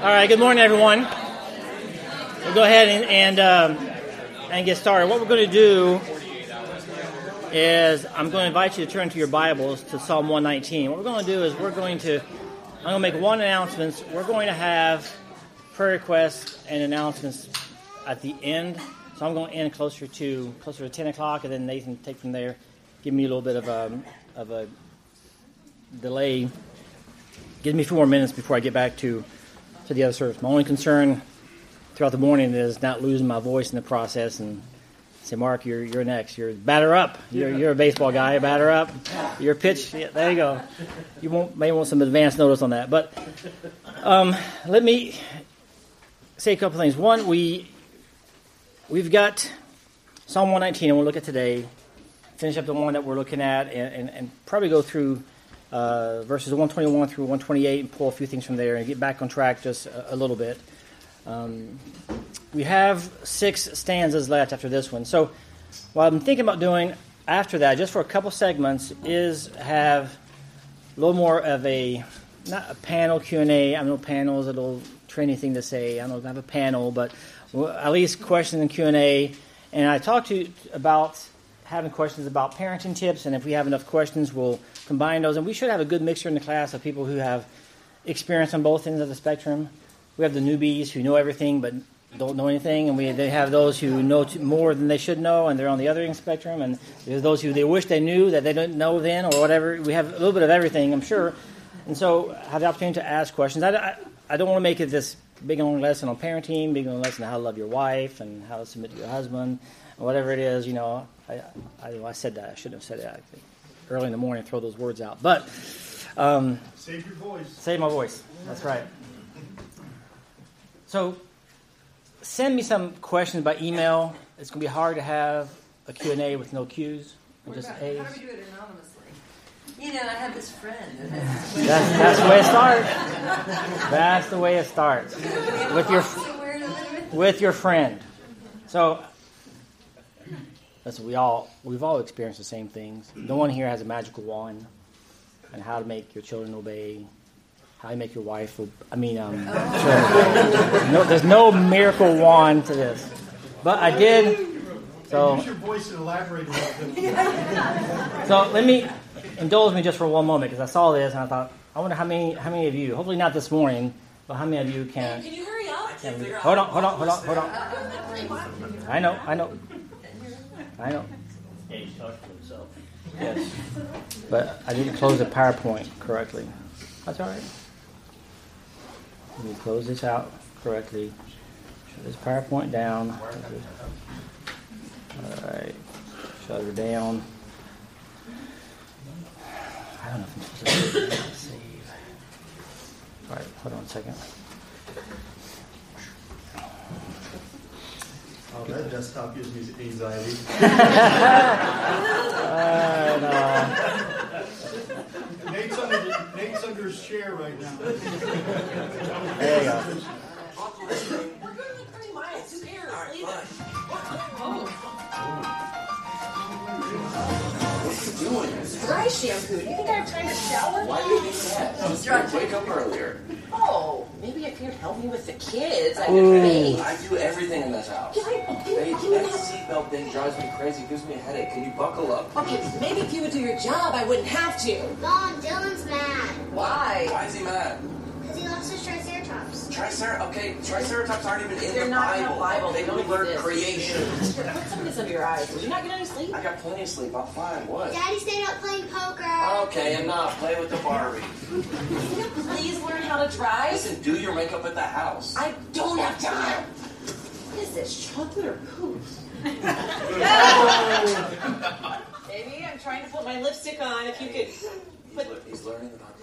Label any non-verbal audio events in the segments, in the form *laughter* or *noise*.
All right, good morning, everyone. We'll go ahead and and, um, and get started. What we're going to do is I'm going to invite you to turn to your Bibles to Psalm 119. What we're going to do is we're going to I'm going to make one announcement. We're going to have prayer requests and announcements at the end. So I'm going to end closer to closer to 10 o'clock, and then Nathan take from there. Give me a little bit of a of a delay. Give me a few more minutes before I get back to to the other service. My only concern throughout the morning is not losing my voice in the process and say, Mark, you're you're next. You're batter up. You're you're a baseball guy. Batter up. You're a pitch. Yeah, there you go. You won't, may want some advance notice on that. But um, let me say a couple things. One, we we've got Psalm 119, and we'll look at today. Finish up the one that we're looking at, and, and, and probably go through uh, verses 121 through 128 and pull a few things from there and get back on track just a, a little bit. Um, we have six stanzas left after this one. So, what I'm thinking about doing after that, just for a couple segments, is have a little more of a not a panel Q and A. I know panel is a little trendy thing to say. I don't have a panel, but at least questions and Q and A. And I talked to about having questions about parenting tips, and if we have enough questions, we'll combine those. And we should have a good mixture in the class of people who have experience on both ends of the spectrum. We have the newbies who know everything but don't know anything, and we they have those who know more than they should know, and they're on the other end of the spectrum. And there's those who they wish they knew that they don't know then, or whatever. We have a little bit of everything, I'm sure. And so, I have the opportunity to ask questions. I, I, I don't want to make it this big long lesson on parenting, big long lesson on how to love your wife and how to submit to your husband, whatever it is. You know, I, I, I said that. I shouldn't have said it. I think early in the morning, throw those words out. But um, save your voice. Save my voice. That's right. So send me some questions by email. It's going to be hard to have a Q&A with no Q's. Just A's. How do we do it anonymously? You know, I have this friend. That's, that's the way it starts. That's the way it starts. With your, with your friend. So Listen, we all we've all experienced the same things. No one here has a magical wand and how to make your children obey, how to make your wife. I mean, um, no, there's no miracle wand to this. But I did. So use your voice and elaborate So let me indulge me just for one moment because I saw this and I thought, I wonder how many how many of you, hopefully not this morning, but how many of you can? Can you hurry up? Hold on, hold on, hold on, hold on. I know, I know. I know. Yeah, he's talking to himself. Yes. But I didn't close the PowerPoint correctly. That's all right. Let me close this out correctly. Shut this PowerPoint down. All right. Shut her down. I don't know if I'm supposed to save. All right, hold on a second. Oh, that desktop gives me anxiety. *laughs* uh, no. Nate's, under, Nate's under his chair right now. There you go. We're going like 30 miles. Who cares? Leave it. Oh. Dry shampoo. Do You think I have time to shower? Why do you think that? Wake up earlier. Maybe if you'd help me with the kids, I could bathe. I do everything in this house. Can I, can, Babe, can that seatbelt thing drives me crazy. Gives me a headache. Can you buckle up? Okay, maybe if you would do your job, I wouldn't have to. Mom, Dylan's mad. Why? Why is he mad? Because he loves his Triceratops. Tricer okay, Triceratops aren't even in They're the not Bible. in the Bible. They don't learn exist. creation. *laughs* Put some of this under your eyes. Did you not get any sleep? I got plenty of sleep. I'm fine. What? Daddy stayed up playing poker. Okay, enough. Play with the Barbie. Can you please learn how to drive? Listen, do your makeup at the house. I don't have time. What is this, chocolate or poop? *laughs* Baby, I'm trying to put my lipstick on. If you could He's, put... le- he's learning about David and Goliath.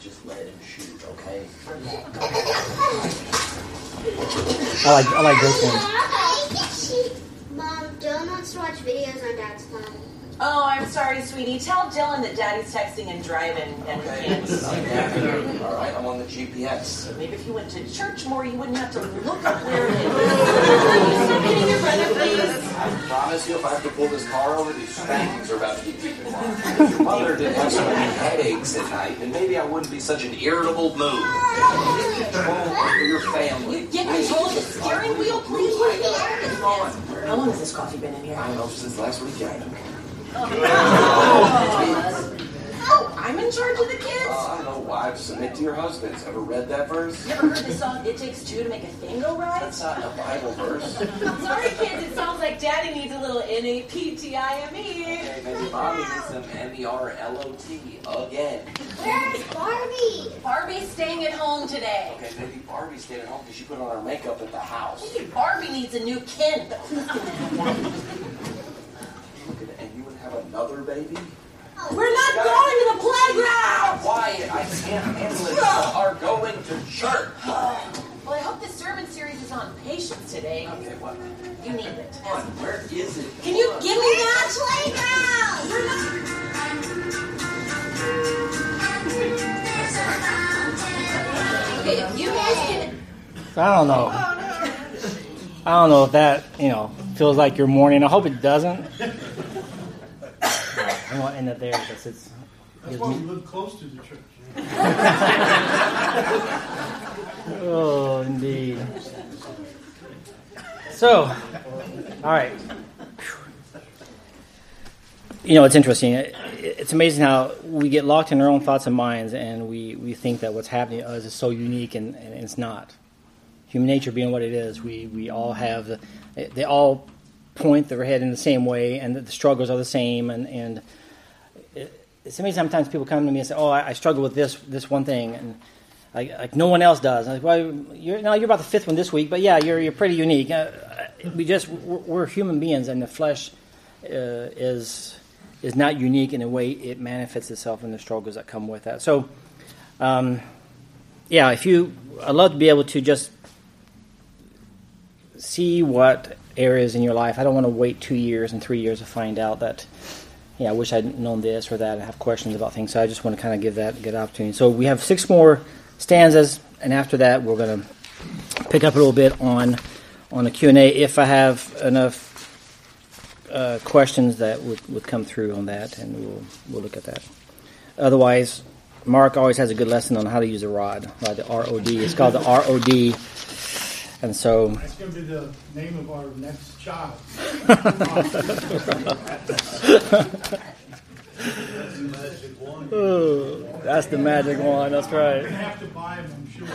Just let him shoot, okay? I like I like this one. Mom, Dylan wants to watch videos on Dad's phone. Oh, I'm sorry, sweetie. Tell Dylan that Daddy's texting and driving and Okay. can't. All right, I'm on the GPS. Maybe if you went to church more, you wouldn't have to look up where it is. Can you stop hitting your brother, please? I promise you, if I have to pull this car over, these spankings are about to deep in. If your mother didn't have so many headaches at night, then maybe I wouldn't be such an irritable mood. control over your family. Get control of the steering wheel, please. What the heck is on. this? How long has this coffee been in here? I don't know since last weekend. Oh, I'm in charge of the kids. Uh, I don't know. Wives submit to your husbands. Ever read that verse? You ever heard the song "It Takes Two to Make a Thing Go Right"? That's not a Bible verse. Sorry, kids, it sounds like Daddy needs a little N-A-P-T-I-M-E. Okay, maybe Bobby needs some M-E-R-L-O-T again. Where's Barbie? Barbie's staying at home today. Okay, maybe Barbie stayed at home because she put on her makeup at the house. Maybe Barbie needs a new kin. *laughs* Look at it, and you would have another baby? We're not going to the playground. Quiet, I can't handle it. People are going to church. *sighs* Well, I hope the sermon series is on patience today. Okay, what? You need it. What? Where is it? Can you give me that? Okay, if you guys can I don't know. I don't know if that you know feels like your morning. I hope it doesn't. I won't end it there because it's. That's why we live close to the church. *laughs* Oh, indeed. So, all right. You know, it's interesting. It's amazing how we get locked in our own thoughts and minds, and we, we think that what's happening to us is so unique, and, and it's not. Human nature being what it is, we, we all have, the, they all point their head in the same way, and the struggles are the same, and, and it's amazing sometimes people come to me and say, "Oh, I, I struggle with this this one thing," and like, like no one else does. I'm like, well, you're you're about the fifth one this week, but yeah, you're you're pretty unique. Uh, we just we're, we're human beings, and the flesh uh, is is not unique in a way it manifests itself in the struggles that come with that. So, um, yeah, if you, I'd love to be able to just see what areas in your life. I don't want to wait two years and three years to find out that yeah, I wish I'd known this or that and have questions about things. So I just want to kind of give that good opportunity. So we have six more stanzas, and after that, we're going to pick up a little bit on on the Q and A if I have enough uh, questions that would, would come through on that, and we'll we'll look at that. Otherwise, Mark always has a good lesson on how to use a rod? The R O D. It's called the R O D, and so That's going to be the name of our next child. oh, *laughs* that's the magic one. That's right. We have to buy them, I'm sure.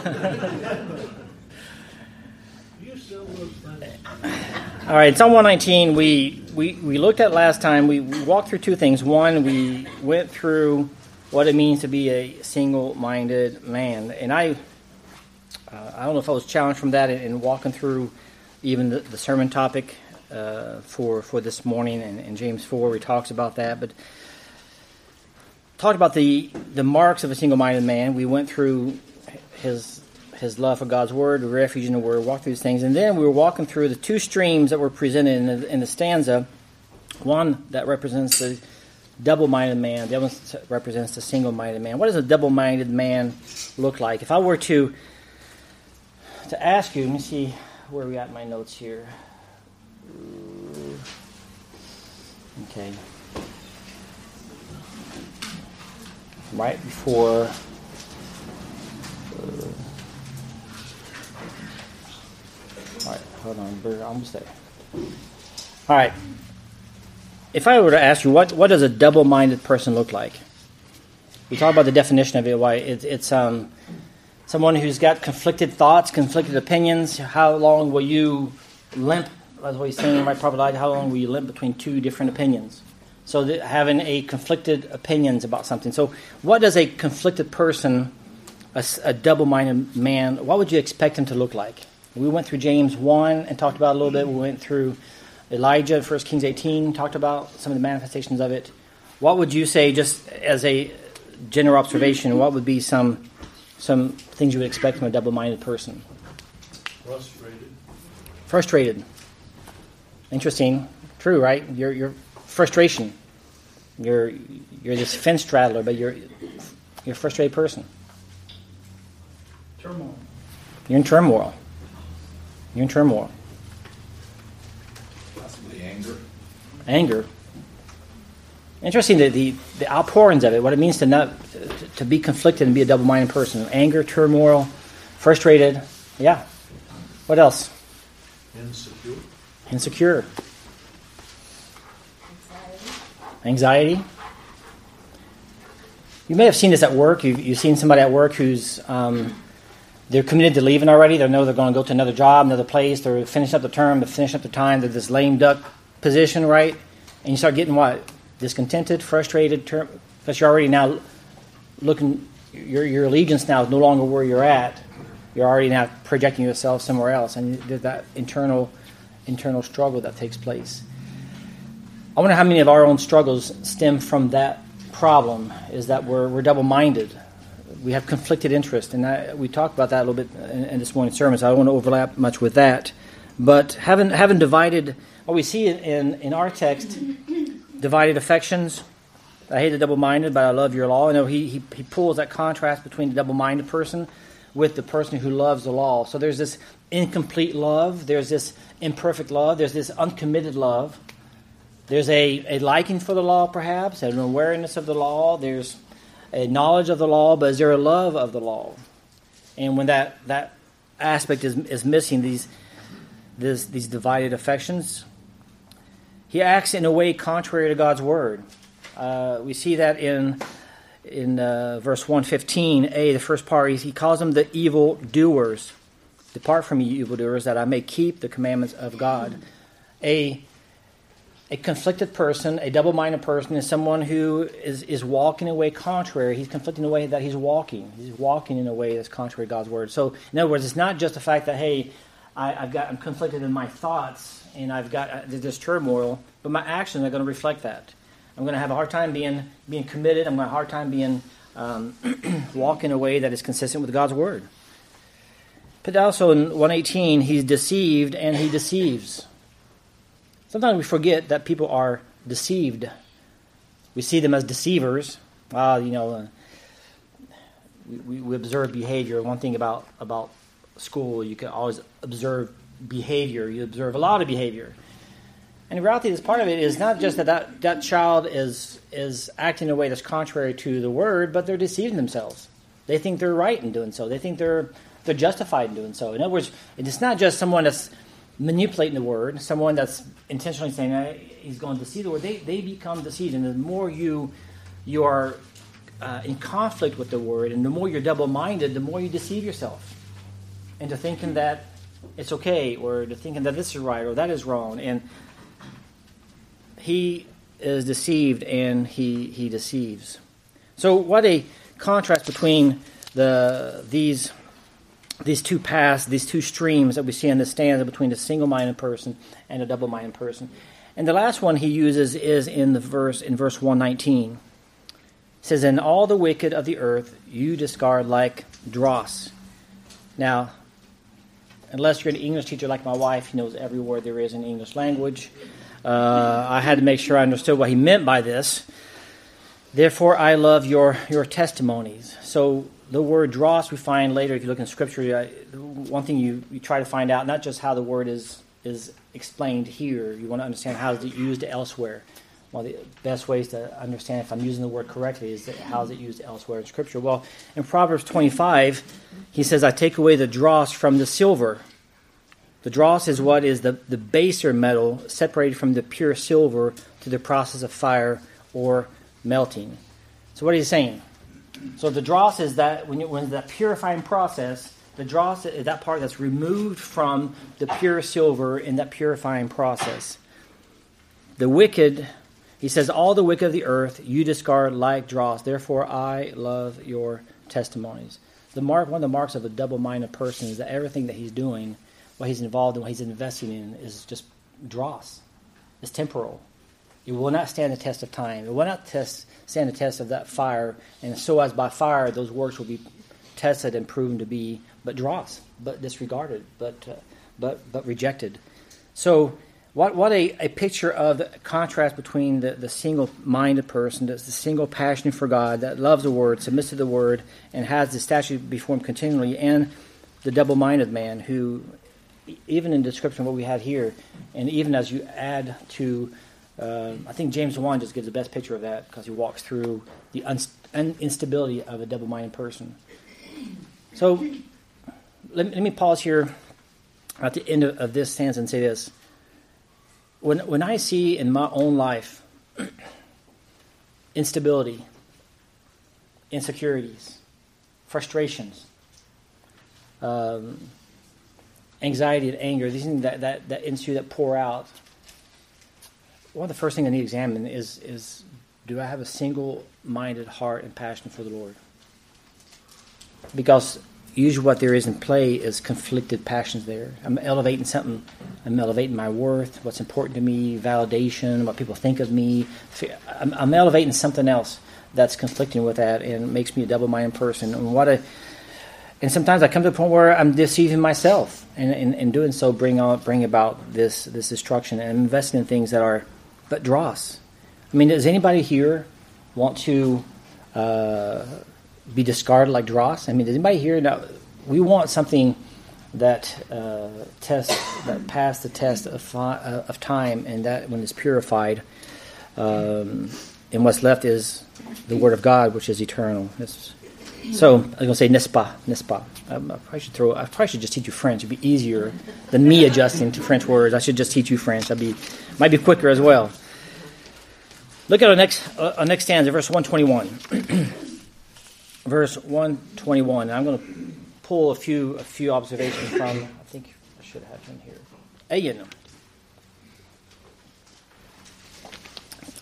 You still look nice. All right, Psalm 119, we, we, we looked at last time. We, we walked through two things. One, we went through what it means to be a single minded man. And I, uh, I don't know if I was challenged from that in, in walking through even the, the sermon topic uh, for, for this morning in, in James 4, where he talks about that. But talked about the, the marks of a single minded man. We went through his his love for God's word, refuge in the word, walked through these things, and then we were walking through the two streams that were presented in the, in the stanza. One that represents the double-minded man, the other one represents the single-minded man. What does a double-minded man look like? If I were to to ask you, let me see where we got my notes here. Okay. Right before. uh, All right, hold on, we're almost there. All right. If I were to ask you, what, what does a double-minded person look like? We talk about the definition of it. Why it's, it's um, someone who's got conflicted thoughts, conflicted opinions. How long will you limp? That's what he's saying in my prophet Elijah. How long will you limp between two different opinions? So having a conflicted opinions about something. So what does a conflicted person, a double-minded man, what would you expect him to look like? We went through James 1 and talked about a little bit. We went through Elijah, 1 Kings 18, talked about some of the manifestations of it. What would you say, just as a general observation, what would be some some things you would expect from a double-minded person? Frustrated. Frustrated. Interesting. True, right? Your your frustration. You're you're this fence straddler, but you're you're a frustrated person. Turmoil. You're in turmoil. You're in turmoil. Possibly anger. Anger. Interesting that the, the outpourings of it, what it means to not to be conflicted and be a double-minded person. Anger, turmoil, frustrated. Yeah. What else? Insecure. Insecure. Anxiety. You may have seen this at work. You've, you've seen somebody at work who's um, they're committed to leaving already. They know they're going to go to another job, another place. They're finishing up the term. They're finishing up the time. They're this lame duck position, right? And you start getting what discontented, frustrated, because you're already now looking. Your your allegiance now is no longer where you're at. You're already now projecting yourself somewhere else, and there's that internal internal struggle that takes place. I wonder how many of our own struggles stem from that problem is that we're, we're double minded. We have conflicted interest, and I, we talked about that a little bit in, in this morning's sermon, so I don't want to overlap much with that. But having, having divided, what we see in, in our text, divided affections. I hate the double minded, but I love your law. I know he, he, he pulls that contrast between the double minded person with the person who loves the law. So there's this incomplete love, there's this imperfect love, there's this uncommitted love. There's a, a liking for the law, perhaps, an awareness of the law. There's a knowledge of the law, but is there a love of the law? And when that, that aspect is, is missing, these, this, these divided affections, he acts in a way contrary to God's word. Uh, we see that in in uh, verse 115a, the first part, he calls them the evil doers. Depart from you, evildoers, that I may keep the commandments of God. A a conflicted person, a double minded person, is someone who is, is walking in a way contrary. He's conflicting in a way that he's walking. He's walking in a way that's contrary to God's word. So, in other words, it's not just the fact that, hey, I, have got, I'm conflicted in my thoughts and I've got uh, this turmoil, but my actions are going to reflect that. I'm going to have a hard time being, being committed. I'm going to have a hard time being um, *clears throat* walking in a way that is consistent with God's word. But also in 118, he's deceived and he deceives. Sometimes we forget that people are deceived. We see them as deceivers. Ah, you know, uh, we, we observe behavior. One thing about, about school, you can always observe behavior. You observe a lot of behavior. And reality is part of it is not just that, that that child is is acting in a way that's contrary to the word, but they're deceiving themselves. They think they're right in doing so. They think they're they're justified in doing so. In other words, it's not just someone that's manipulating the word, someone that's intentionally saying hey, he's going to deceive the word, they, they become deceived. And the more you you are uh, in conflict with the word, and the more you're double minded, the more you deceive yourself into thinking that it's okay, or to thinking that this is right or that is wrong. And he is deceived and he, he deceives. So, what a contrast between the these these two paths, these two streams that we see in the stanza between a single minded person and a double minded person. And the last one he uses is in the verse in verse 119. It says, And all the wicked of the earth you discard like dross. Now, unless you're an English teacher like my wife, he knows every word there is in English language. Uh, I had to make sure I understood what he meant by this. Therefore, I love your, your testimonies. So, the word dross we find later if you look in scripture one thing you, you try to find out not just how the word is is explained here you want to understand how is it used elsewhere one of the best ways to understand if i'm using the word correctly is that how is it used elsewhere in scripture? Well in proverbs 25 he says i take away the dross from the silver. The dross is what is the, the baser metal separated from the pure silver through the process of fire or melting. So what are you saying? So the dross is that when, you, when that purifying process, the dross is that part that's removed from the pure silver in that purifying process. The wicked, he says, all the wicked of the earth you discard like dross. Therefore, I love your testimonies. The mark, one of the marks of a double-minded person is that everything that he's doing, what he's involved in, what he's investing in, is just dross. It's temporal. It will not stand the test of time. It will not test, stand the test of that fire. And so, as by fire, those works will be tested and proven to be but dross, but disregarded, but, uh, but, but rejected. So, what, what a, a picture of the contrast between the, the single minded person, that's the single passion for God, that loves the Word, submits to the Word, and has the statute before him continually, and the double minded man who, even in description of what we have here, and even as you add to uh, I think James 1 just gives the best picture of that because he walks through the un- instability of a double minded person. So, let, let me pause here at the end of, of this stanza and say this. When, when I see in my own life *clears throat* instability, insecurities, frustrations, um, anxiety and anger, these things that, that, that ensue, that pour out, one of the first things I need to examine is, is do I have a single minded heart and passion for the Lord? Because usually what there is in play is conflicted passions there. I'm elevating something, I'm elevating my worth, what's important to me, validation, what people think of me. I'm, I'm elevating something else that's conflicting with that and makes me a double minded person. And what a and sometimes I come to the point where I'm deceiving myself, and in doing so, bring on bring about this this destruction and investing in things that are but dross. I mean, does anybody here want to uh, be discarded like dross? I mean, does anybody here know? We want something that uh, that pass the test of uh, of time, and that when it's purified, um, and what's left is the Word of God, which is eternal. It's, so I'm to say nispa, nispa. Um, I probably should throw. I probably should just teach you French. It'd be easier than me adjusting to French words. I should just teach you French. That'd be might be quicker as well. Look at our next uh, our next stanza, verse one twenty one. *clears throat* verse one twenty one. I'm going to pull a few a few observations from. I think I should have him here. Ayin.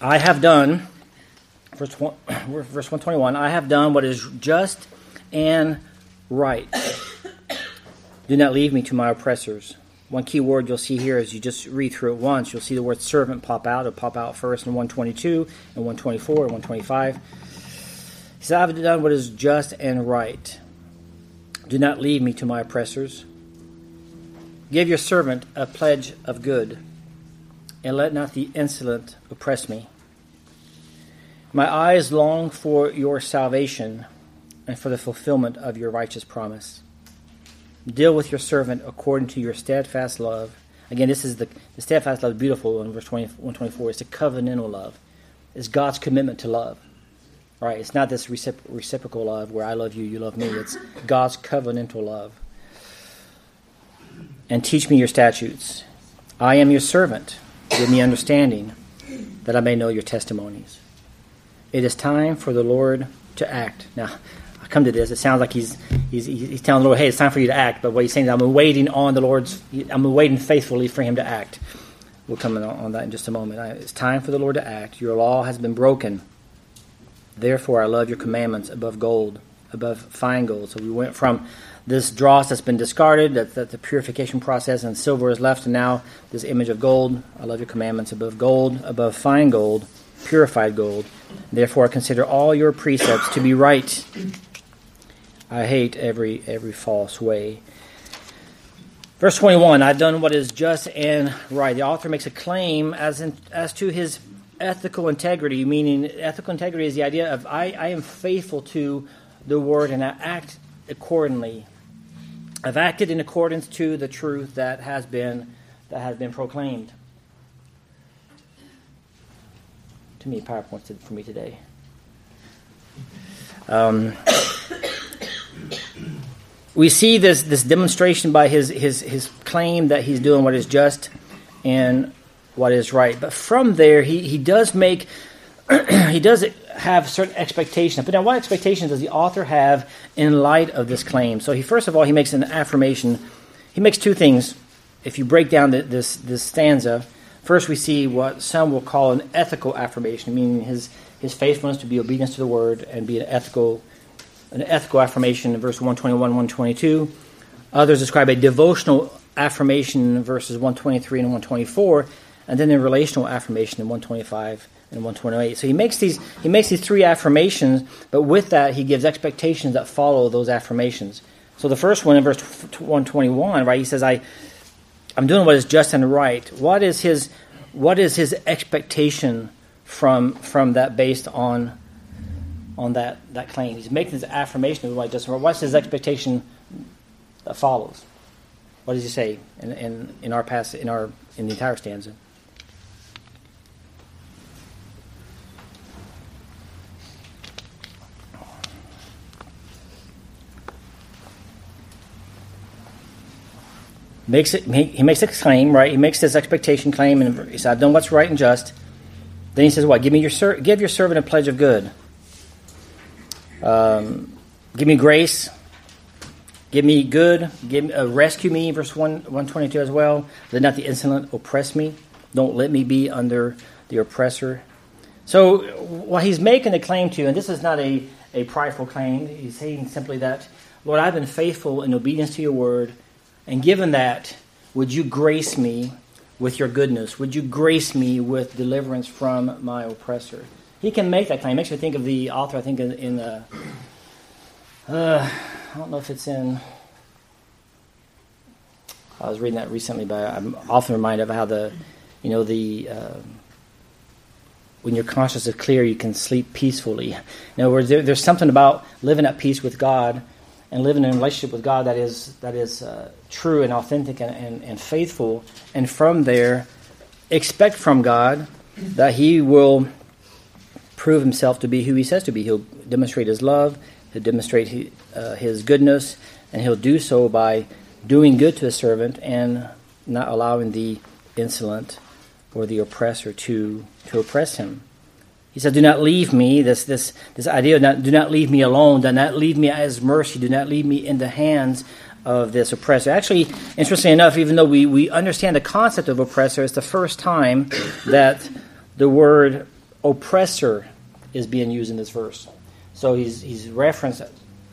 I have done verse, one, *clears throat* verse 121 I have done what is just and right. Do not leave me to my oppressors. One key word you'll see here as you just read through it once, you'll see the word servant pop out. It'll pop out first in 122 and 124 and 125. He said, I have done what is just and right. Do not leave me to my oppressors. Give your servant a pledge of good, and let not the insolent oppress me. My eyes long for your salvation and for the fulfillment of your righteous promise. Deal with your servant according to your steadfast love. Again, this is the, the steadfast love, beautiful in verse 20, 124. It's a covenantal love. It's God's commitment to love. Right? It's not this recipro- reciprocal love where I love you, you love me. It's God's covenantal love. And teach me your statutes. I am your servant. Give me understanding that I may know your testimonies. It is time for the Lord to act. Now, I come to this. It sounds like he's, he's, he's telling the Lord, hey, it's time for you to act. But what he's saying is, I'm waiting on the Lord's, I'm waiting faithfully for him to act. We'll come on that in just a moment. It's time for the Lord to act. Your law has been broken. Therefore, I love your commandments above gold, above fine gold. So we went from this dross that's been discarded, that, that the purification process, and silver is left, and now this image of gold. I love your commandments above gold, above fine gold purified gold. Therefore, I consider all your precepts to be right. I hate every every false way. Verse 21, I've done what is just and right. The author makes a claim as, in, as to his ethical integrity, meaning ethical integrity is the idea of I, I am faithful to the word and I act accordingly. I've acted in accordance to the truth that has been that has been proclaimed. too many PowerPoints for me today. Um, *coughs* we see this, this demonstration by his, his, his claim that he's doing what is just and what is right. But from there, he, he does make, *clears throat* he does have certain expectations. But now, what expectations does the author have in light of this claim? So he, first of all, he makes an affirmation. He makes two things. If you break down the, this, this stanza, First, we see what some will call an ethical affirmation, meaning his, his faithfulness to be obedience to the word and be an ethical, an ethical affirmation in verse 121, 122. Others describe a devotional affirmation in verses 123 and 124, and then a relational affirmation in 125 and 128. So he makes these he makes these three affirmations, but with that he gives expectations that follow those affirmations. So the first one in verse 121, right? He says, "I I'm doing what is just and right. What is his what is his expectation from from that based on on that that claim? He's making this affirmation of what just and right. What's his expectation that follows? What does he say in in, in our past in our in the entire stanza? Makes it he, he makes a claim, right? He makes this expectation claim, and he said, "I've done what's right and just." Then he says, "What? Give me your ser- give your servant a pledge of good. Um, give me grace. Give me good. Give uh, rescue me." Verse one one twenty two as well. Let not the insolent oppress me. Don't let me be under the oppressor. So, what he's making a claim to, and this is not a, a prideful claim, he's saying simply that, Lord, I've been faithful in obedience to your word, and given that, would you grace me with your goodness? Would you grace me with deliverance from my oppressor? He can make that claim. It makes me think of the author, I think, in, in uh, uh, I don't know if it's in. I was reading that recently, but I'm often reminded of how the, you know, the. Uh, when your conscience is clear, you can sleep peacefully. In other words, there, there's something about living at peace with God and living in a relationship with God that is that is uh, true and authentic and, and, and, faithful. And from there, expect from God that He will prove Himself to be who He says to be. He'll demonstrate His love, He'll demonstrate his, uh, his goodness, and He'll do so by doing good to His servant and not allowing the insolent or the oppressor to, to oppress him. He said, Do not leave me, this, this, this idea, not, do not leave me alone, do not leave me as mercy, do not leave me in the hands of this oppressor. Actually, interestingly enough, even though we, we understand the concept of oppressor, it's the first time that the word oppressor is being used in this verse. So he's, he's referenced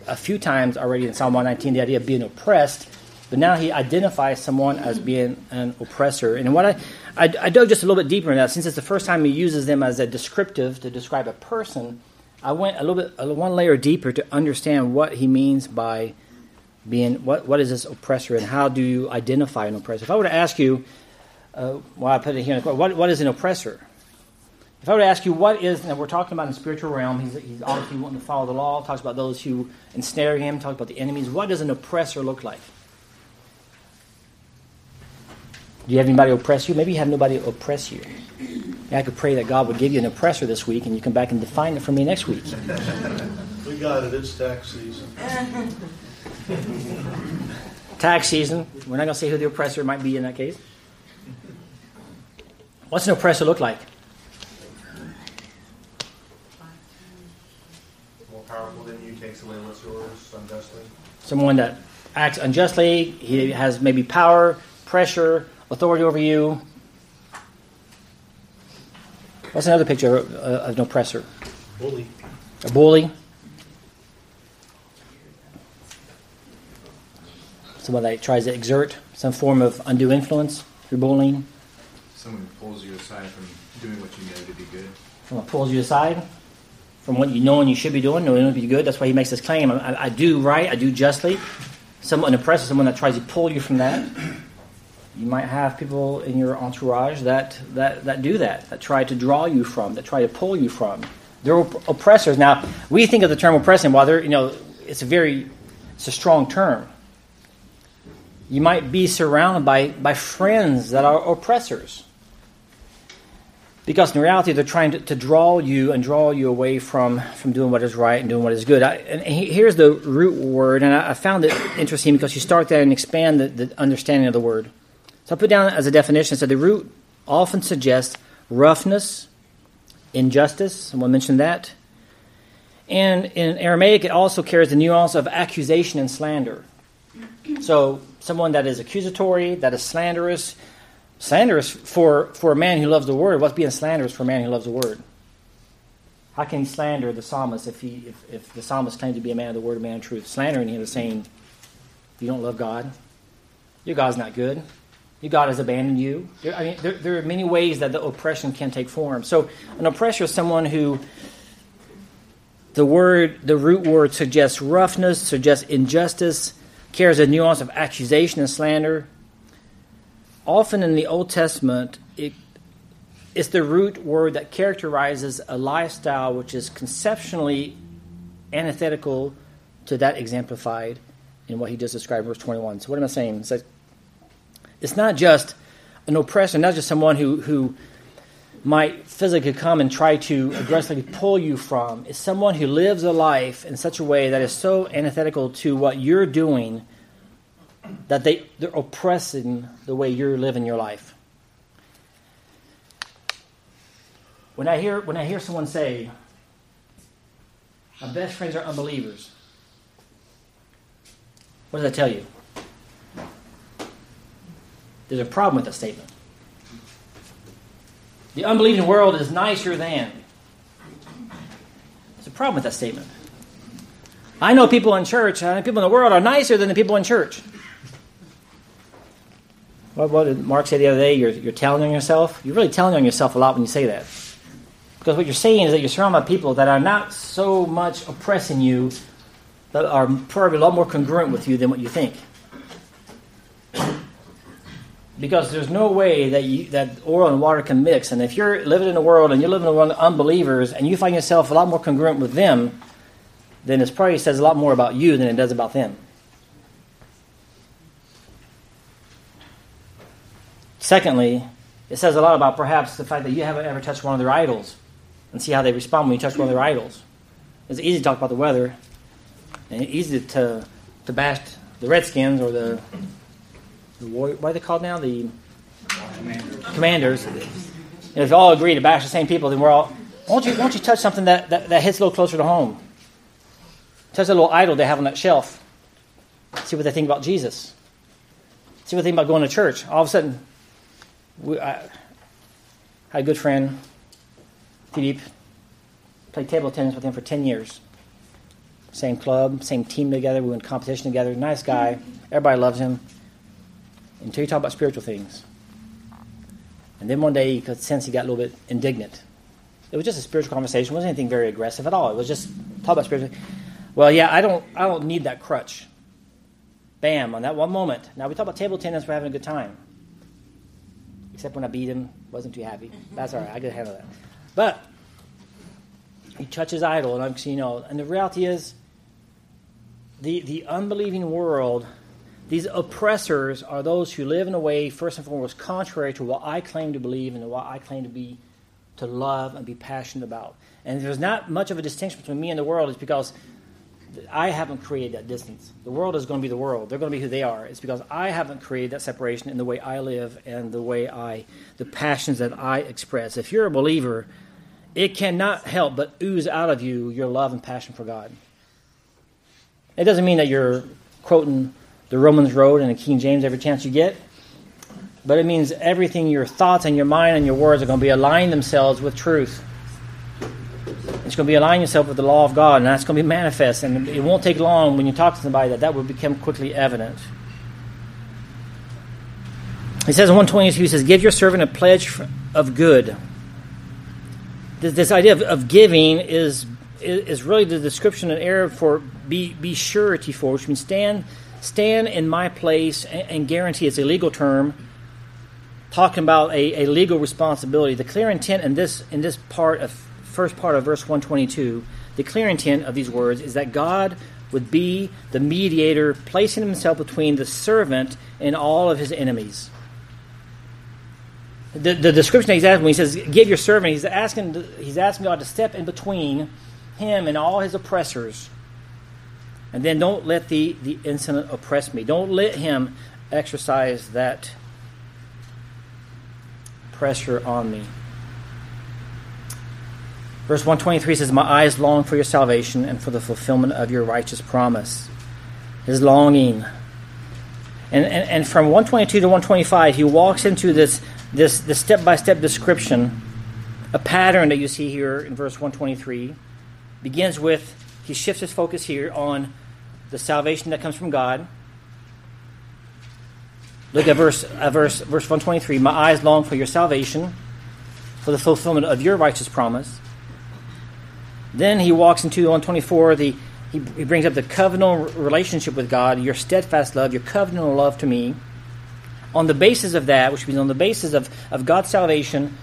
a few times already in Psalm 119 the idea of being oppressed, but now he identifies someone as being an oppressor. And what I, I, I dug just a little bit deeper in that. Since it's the first time he uses them as a descriptive to describe a person, I went a little bit, a, one layer deeper to understand what he means by being, what, what is this oppressor and how do you identify an oppressor? If I were to ask you, uh, I put it here, what, what is an oppressor? If I were to ask you what is, and we're talking about in the spiritual realm, he's, he's obviously wanting to follow the law, talks about those who ensnare him, talks about the enemies. What does an oppressor look like? Do you have anybody oppress you? Maybe you have nobody oppress you. I could pray that God would give you an oppressor this week and you come back and define it for me next week. We got it. It's tax season. *laughs* tax season. We're not going to say who the oppressor might be in that case. What's an oppressor look like? More powerful than you, takes away what's yours unjustly. Someone that acts unjustly. He has maybe power, pressure, authority over you. What's another picture of, uh, of an oppressor? A bully. A bully. Someone that tries to exert some form of undue influence through bullying. Someone who pulls you aside from doing what you know to be good. Someone pulls you aside from what you know and you should be doing, knowing to be good. That's why he makes this claim. I, I do right, I do justly. Someone oppressor, someone that tries to pull you from that you might have people in your entourage that, that, that do that, that try to draw you from, that try to pull you from. They're op- oppressors. Now, we think of the term oppressing, while they're, you know, it's a very, it's a strong term. You might be surrounded by, by friends that are oppressors. Because in reality, they're trying to, to draw you and draw you away from, from doing what is right and doing what is good. I, and here's the root word, and I, I found it interesting because you start there and expand the, the understanding of the word. So I put down as a definition, so the root often suggests roughness, injustice, someone mentioned that. And in Aramaic, it also carries the nuance of accusation and slander. So someone that is accusatory, that is slanderous. Slanderous for, for a man who loves the word. What's being slanderous for a man who loves the word? How can he slander the psalmist if, he, if, if the psalmist claims to be a man of the word, a man of truth? Slandering him is saying, You don't love God. Your God's not good. God has abandoned you. There, I mean, there, there, are many ways that the oppression can take form. So, an oppressor is someone who the word, the root word suggests roughness, suggests injustice, carries a nuance of accusation and slander. Often in the Old Testament, it, it's the root word that characterizes a lifestyle which is conceptually antithetical to that exemplified in what he just described in verse 21. So, what am I saying? It's like it's not just an oppressor, not just someone who, who might physically come and try to aggressively pull you from. It's someone who lives a life in such a way that is so antithetical to what you're doing that they, they're oppressing the way you're living your life. When I hear when I hear someone say, "My best friends are unbelievers," what does that tell you? There's a problem with that statement. The unbelieving world is nicer than. There's a problem with that statement. I know people in church, I know people in the world are nicer than the people in church. What, what did Mark say the other day? You're, you're telling on yourself? You're really telling on yourself a lot when you say that. Because what you're saying is that you're surrounded by people that are not so much oppressing you, that are probably a lot more congruent with you than what you think. Because there's no way that you, that oil and water can mix. And if you're living in a world and you're living in a world of unbelievers and you find yourself a lot more congruent with them, then it probably says a lot more about you than it does about them. Secondly, it says a lot about perhaps the fact that you haven't ever touched one of their idols and see how they respond when you touch one of their idols. It's easy to talk about the weather and easy to, to bash the Redskins or the, the what are they called now? The commanders. commanders. if you all agree to bash the same people, then we're all. Won't you, won't you touch something that, that, that hits a little closer to home? Touch a little idol they have on that shelf. See what they think about Jesus. See what they think about going to church. All of a sudden, we, I had a good friend, Philippe, played table tennis with him for 10 years. Same club, same team together. We went competition together. Nice guy. Everybody loves him. Until you talk about spiritual things. And then one day, you could sense he got a little bit indignant. It was just a spiritual conversation. It wasn't anything very aggressive at all. It was just talk about spiritual. Well, yeah, I don't, I don't need that crutch. Bam! On that one moment. Now we talk about table tennis. We're having a good time. Except when I beat him, wasn't too happy. Mm-hmm. That's all right. I could handle that. But he touches idol, and I'm, you know, and the reality is, the the unbelieving world, these oppressors are those who live in a way, first and foremost, contrary to what I claim to believe and what I claim to be, to love and be passionate about. And there's not much of a distinction between me and the world. It's because I haven't created that distance. The world is going to be the world. They're going to be who they are. It's because I haven't created that separation in the way I live and the way I, the passions that I express. If you're a believer, it cannot help but ooze out of you your love and passion for God. It doesn't mean that you're quoting the Romans Road and the King James every chance you get, but it means everything, your thoughts and your mind and your words are going to be aligning themselves with truth. It's going to be aligning yourself with the law of God, and that's going to be manifest. And it won't take long when you talk to somebody that that will become quickly evident. He says in 122, he says, Give your servant a pledge of good. This, this idea of, of, giving is, is really the description in Arab for be, be surety for, which means stand, stand in my place and, and guarantee. It's a legal term talking about a, a legal responsibility. The clear intent in this, in this part of first part of verse 122, the clear intent of these words is that God would be the mediator, placing himself between the servant and all of his enemies. The, the description he's asking when he says, "Give your servant," he's asking he's asking God to step in between him and all his oppressors, and then don't let the the incident oppress me. Don't let him exercise that pressure on me. Verse 123 says, My eyes long for your salvation and for the fulfillment of your righteous promise. His longing. And, and, and from 122 to 125, he walks into this this the step-by-step description, a pattern that you see here in verse 123. Begins with, he shifts his focus here on the salvation that comes from God. Look at verse, uh, verse, verse 123. My eyes long for your salvation, for the fulfillment of your righteous promise. Then he walks into 124, the, he, he brings up the covenantal relationship with God, your steadfast love, your covenantal love to me. On the basis of that, which means on the basis of, of God's salvation,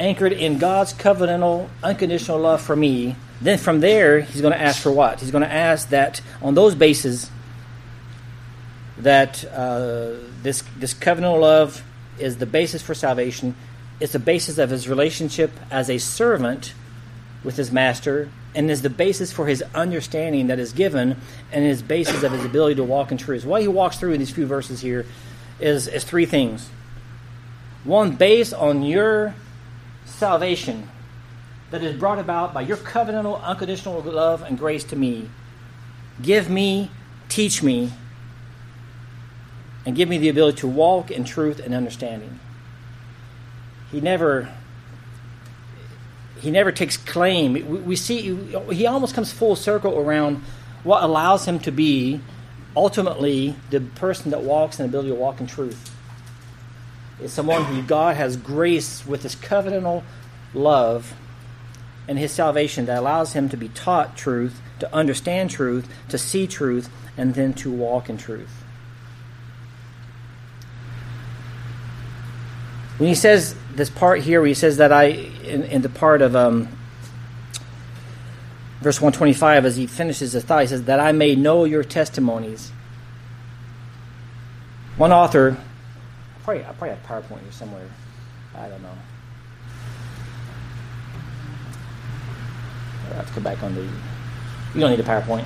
anchored in God's covenantal, unconditional love for me, then from there, he's going to ask for what? He's going to ask that on those bases, that uh, this, this covenantal love is the basis for salvation. It's the basis of his relationship as a servant with his master and is the basis for his understanding that is given and is basis of his ability to walk in truth. What he walks through in these few verses here is, is three things. One, based on your salvation that is brought about by your covenantal, unconditional love and grace to me. Give me, teach me, and give me the ability to walk in truth and understanding. He never he never takes claim. We, see he almost comes full circle around what allows him to be ultimately the person that walks in the ability to walk in truth. Is someone who God has graced with his covenantal love and his salvation that allows him to be taught truth, to understand truth, to see truth, and then to walk in truth. When he says this part here, where he says that I, in, in the part of um, verse 125, as he finishes the thought, he says, That I may know your testimonies. One author, I probably, I probably have PowerPoint here somewhere. I don't know. I have to come back on the. You don't need a PowerPoint.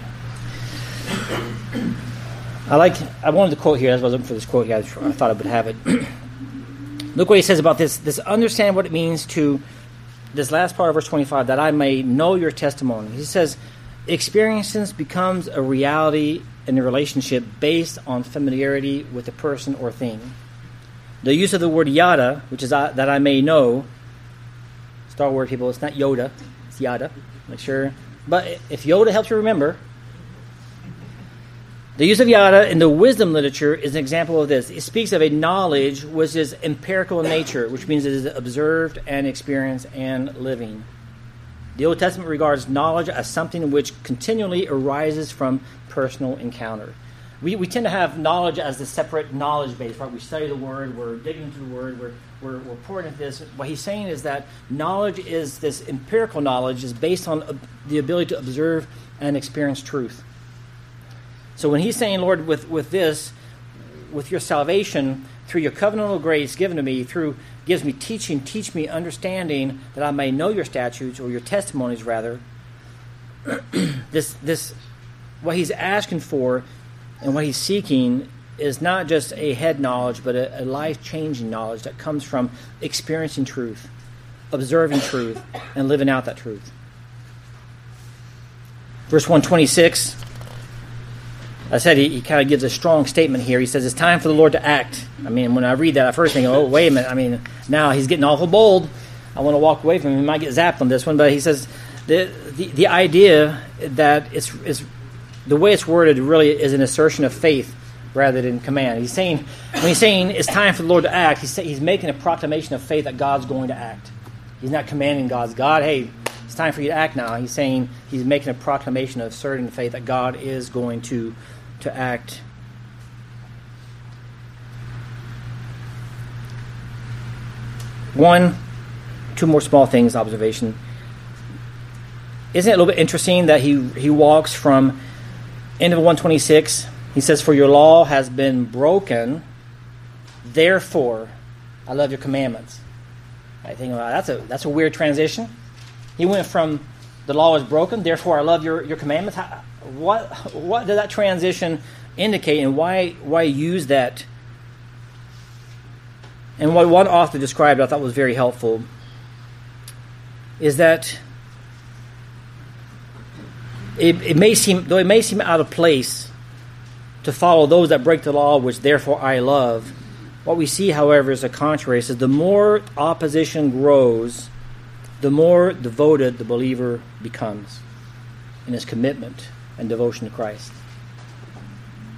I like. I wanted to quote here. That's why I was looking for this quote here. I thought I would have it. *clears throat* Look what he says about this. This understand what it means to this last part of verse 25 that I may know your testimony. He says, experiences becomes a reality in a relationship based on familiarity with a person or thing. The use of the word yada, which is uh, that I may know, Star Wars people, it's not Yoda, it's yada. Make sure. But if Yoda helps you remember, the use of yada in the wisdom literature is an example of this. It speaks of a knowledge which is empirical in nature, which means it is observed and experienced and living. The Old Testament regards knowledge as something which continually arises from personal encounter. We, we tend to have knowledge as a separate knowledge base, right? We study the Word, we're digging into the Word, we're, we're, we're pouring this. What he's saying is that knowledge is this empirical knowledge is based on uh, the ability to observe and experience truth. So when he's saying, Lord, with, with this, with your salvation, through your covenantal grace given to me, through gives me teaching, teach me understanding that I may know your statutes or your testimonies rather. *clears throat* this this what he's asking for and what he's seeking is not just a head knowledge, but a, a life changing knowledge that comes from experiencing truth, observing truth, and living out that truth. Verse 126 I said he, he kind of gives a strong statement here. He says it's time for the Lord to act. I mean, when I read that, I first think, oh, wait a minute. I mean, now he's getting awful bold. I want to walk away from him. He might get zapped on this one, but he says the the, the idea that it's, it's the way it's worded really is an assertion of faith rather than command. He's saying when he's saying it's time for the Lord to act, he's he's making a proclamation of faith that God's going to act. He's not commanding God's God, hey, it's time for you to act now. He's saying he's making a proclamation of certain faith that God is going to to act. One, two more small things, observation. Isn't it a little bit interesting that he, he walks from end of 126? He says, For your law has been broken, therefore I love your commandments. I think well, that's a that's a weird transition. He went from the law is broken, therefore I love your, your commandments. How, what what did that transition indicate, and why why use that? And what one author described, I thought was very helpful, is that it, it may seem though it may seem out of place to follow those that break the law, which therefore I love. What we see, however, is the contrary. It says the more opposition grows, the more devoted the believer becomes in his commitment and devotion to Christ.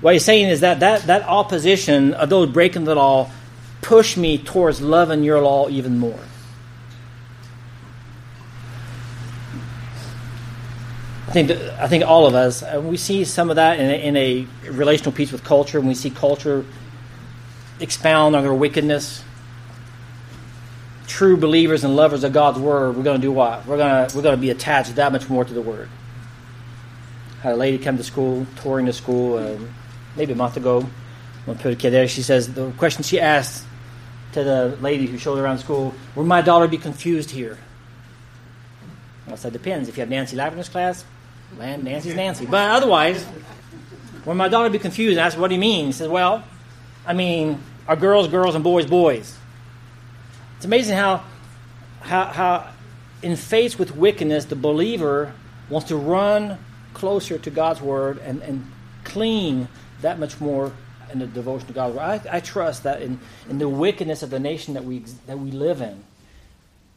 What he's saying is that that, that opposition of those breaking the law push me towards loving your law even more. I think, I think all of us, uh, we see some of that in a, in a relational piece with culture, when we see culture expound on their wickedness. True believers and lovers of God's word, we're going to do what? We're going to, we're going to be attached that much more to the word had a lady come to school, touring the school, uh, maybe a month ago. When put a kid there, she says the question she asked to the lady who showed around school: "Will my daughter be confused here?" I'll say depends. If you have Nancy Lavender's class, man, Nancy's Nancy. But otherwise, when my daughter would be confused and ask, what do you mean? He says, well, I mean, are girls girls and boys boys? It's amazing how, how, how in face with wickedness, the believer wants to run closer to God's word and, and cling that much more in the devotion to God's word. I, I trust that in, in the wickedness of the nation that we, that we live in,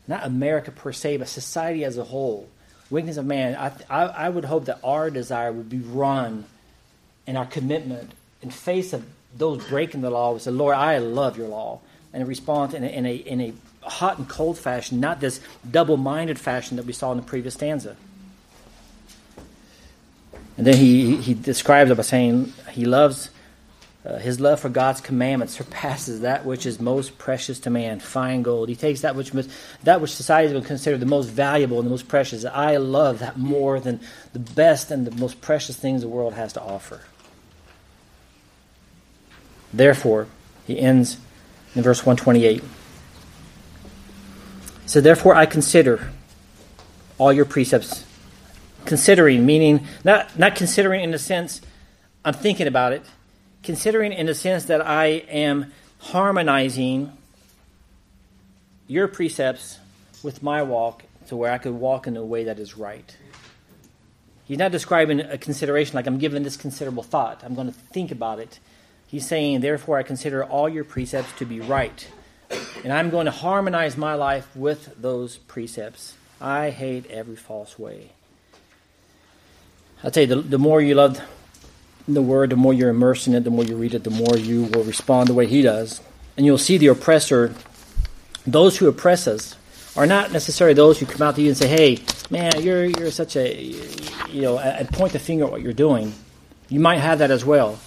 not America per se, but society as a whole, wickedness of man, I, I, I would hope that our desire would be run and our commitment in face of those breaking the law would say, Lord, I love your law. And respond in a, in a, in a hot and cold fashion, not this double minded fashion that we saw in the previous stanza. And then he, he describes it by saying he loves, uh, his love for God's commandments surpasses that which is most precious to man, fine gold. He takes that which, that which society would consider the most valuable and the most precious. I love that more than the best and the most precious things the world has to offer. Therefore, he ends in verse 128. So, therefore, I consider all your precepts. Considering, meaning not, not considering in the sense I'm thinking about it, considering in the sense that I am harmonizing your precepts with my walk to where I could walk in a way that is right. He's not describing a consideration like I'm giving this considerable thought. I'm going to think about it. He's saying, Therefore, I consider all your precepts to be right. And I'm going to harmonize my life with those precepts. I hate every false way. I'll tell you, the, the more you love the Word, the more you're immersed in it, the more you read it, the more you will respond the way He does. And you'll see the oppressor, those who oppress us, are not necessarily those who come out to you and say, hey, man, you're, you're such a, you know, and point the finger at what you're doing. You might have that as well.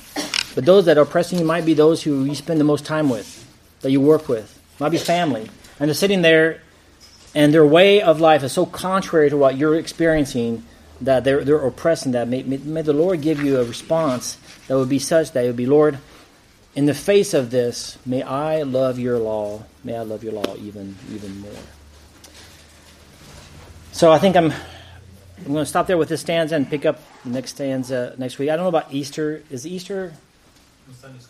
But those that are oppressing you might be those who you spend the most time with, that you work with, might be family. And they're sitting there, and their way of life is so contrary to what you're experiencing that they're, they're oppressing that. May, may, the Lord give you a response that would be such that it would be, Lord, in the face of this, may I love your law. May I love your law even, even more. So I think I'm I'm going to stop there with this stanza and pick up the next stanza next week. I don't know about Easter. Is Easter?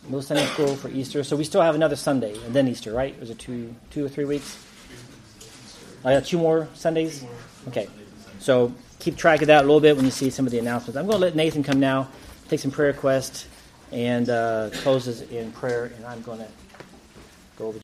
No Sunday school for Easter. So we still have another Sunday and then Easter, right? Was it two, two or three weeks? I got two more Sundays. Okay, so keep track of that a little bit when you see some of the announcements. I'm going to let Nathan come now, take some prayer requests, and uh, closes in prayer, and I'm going to go over.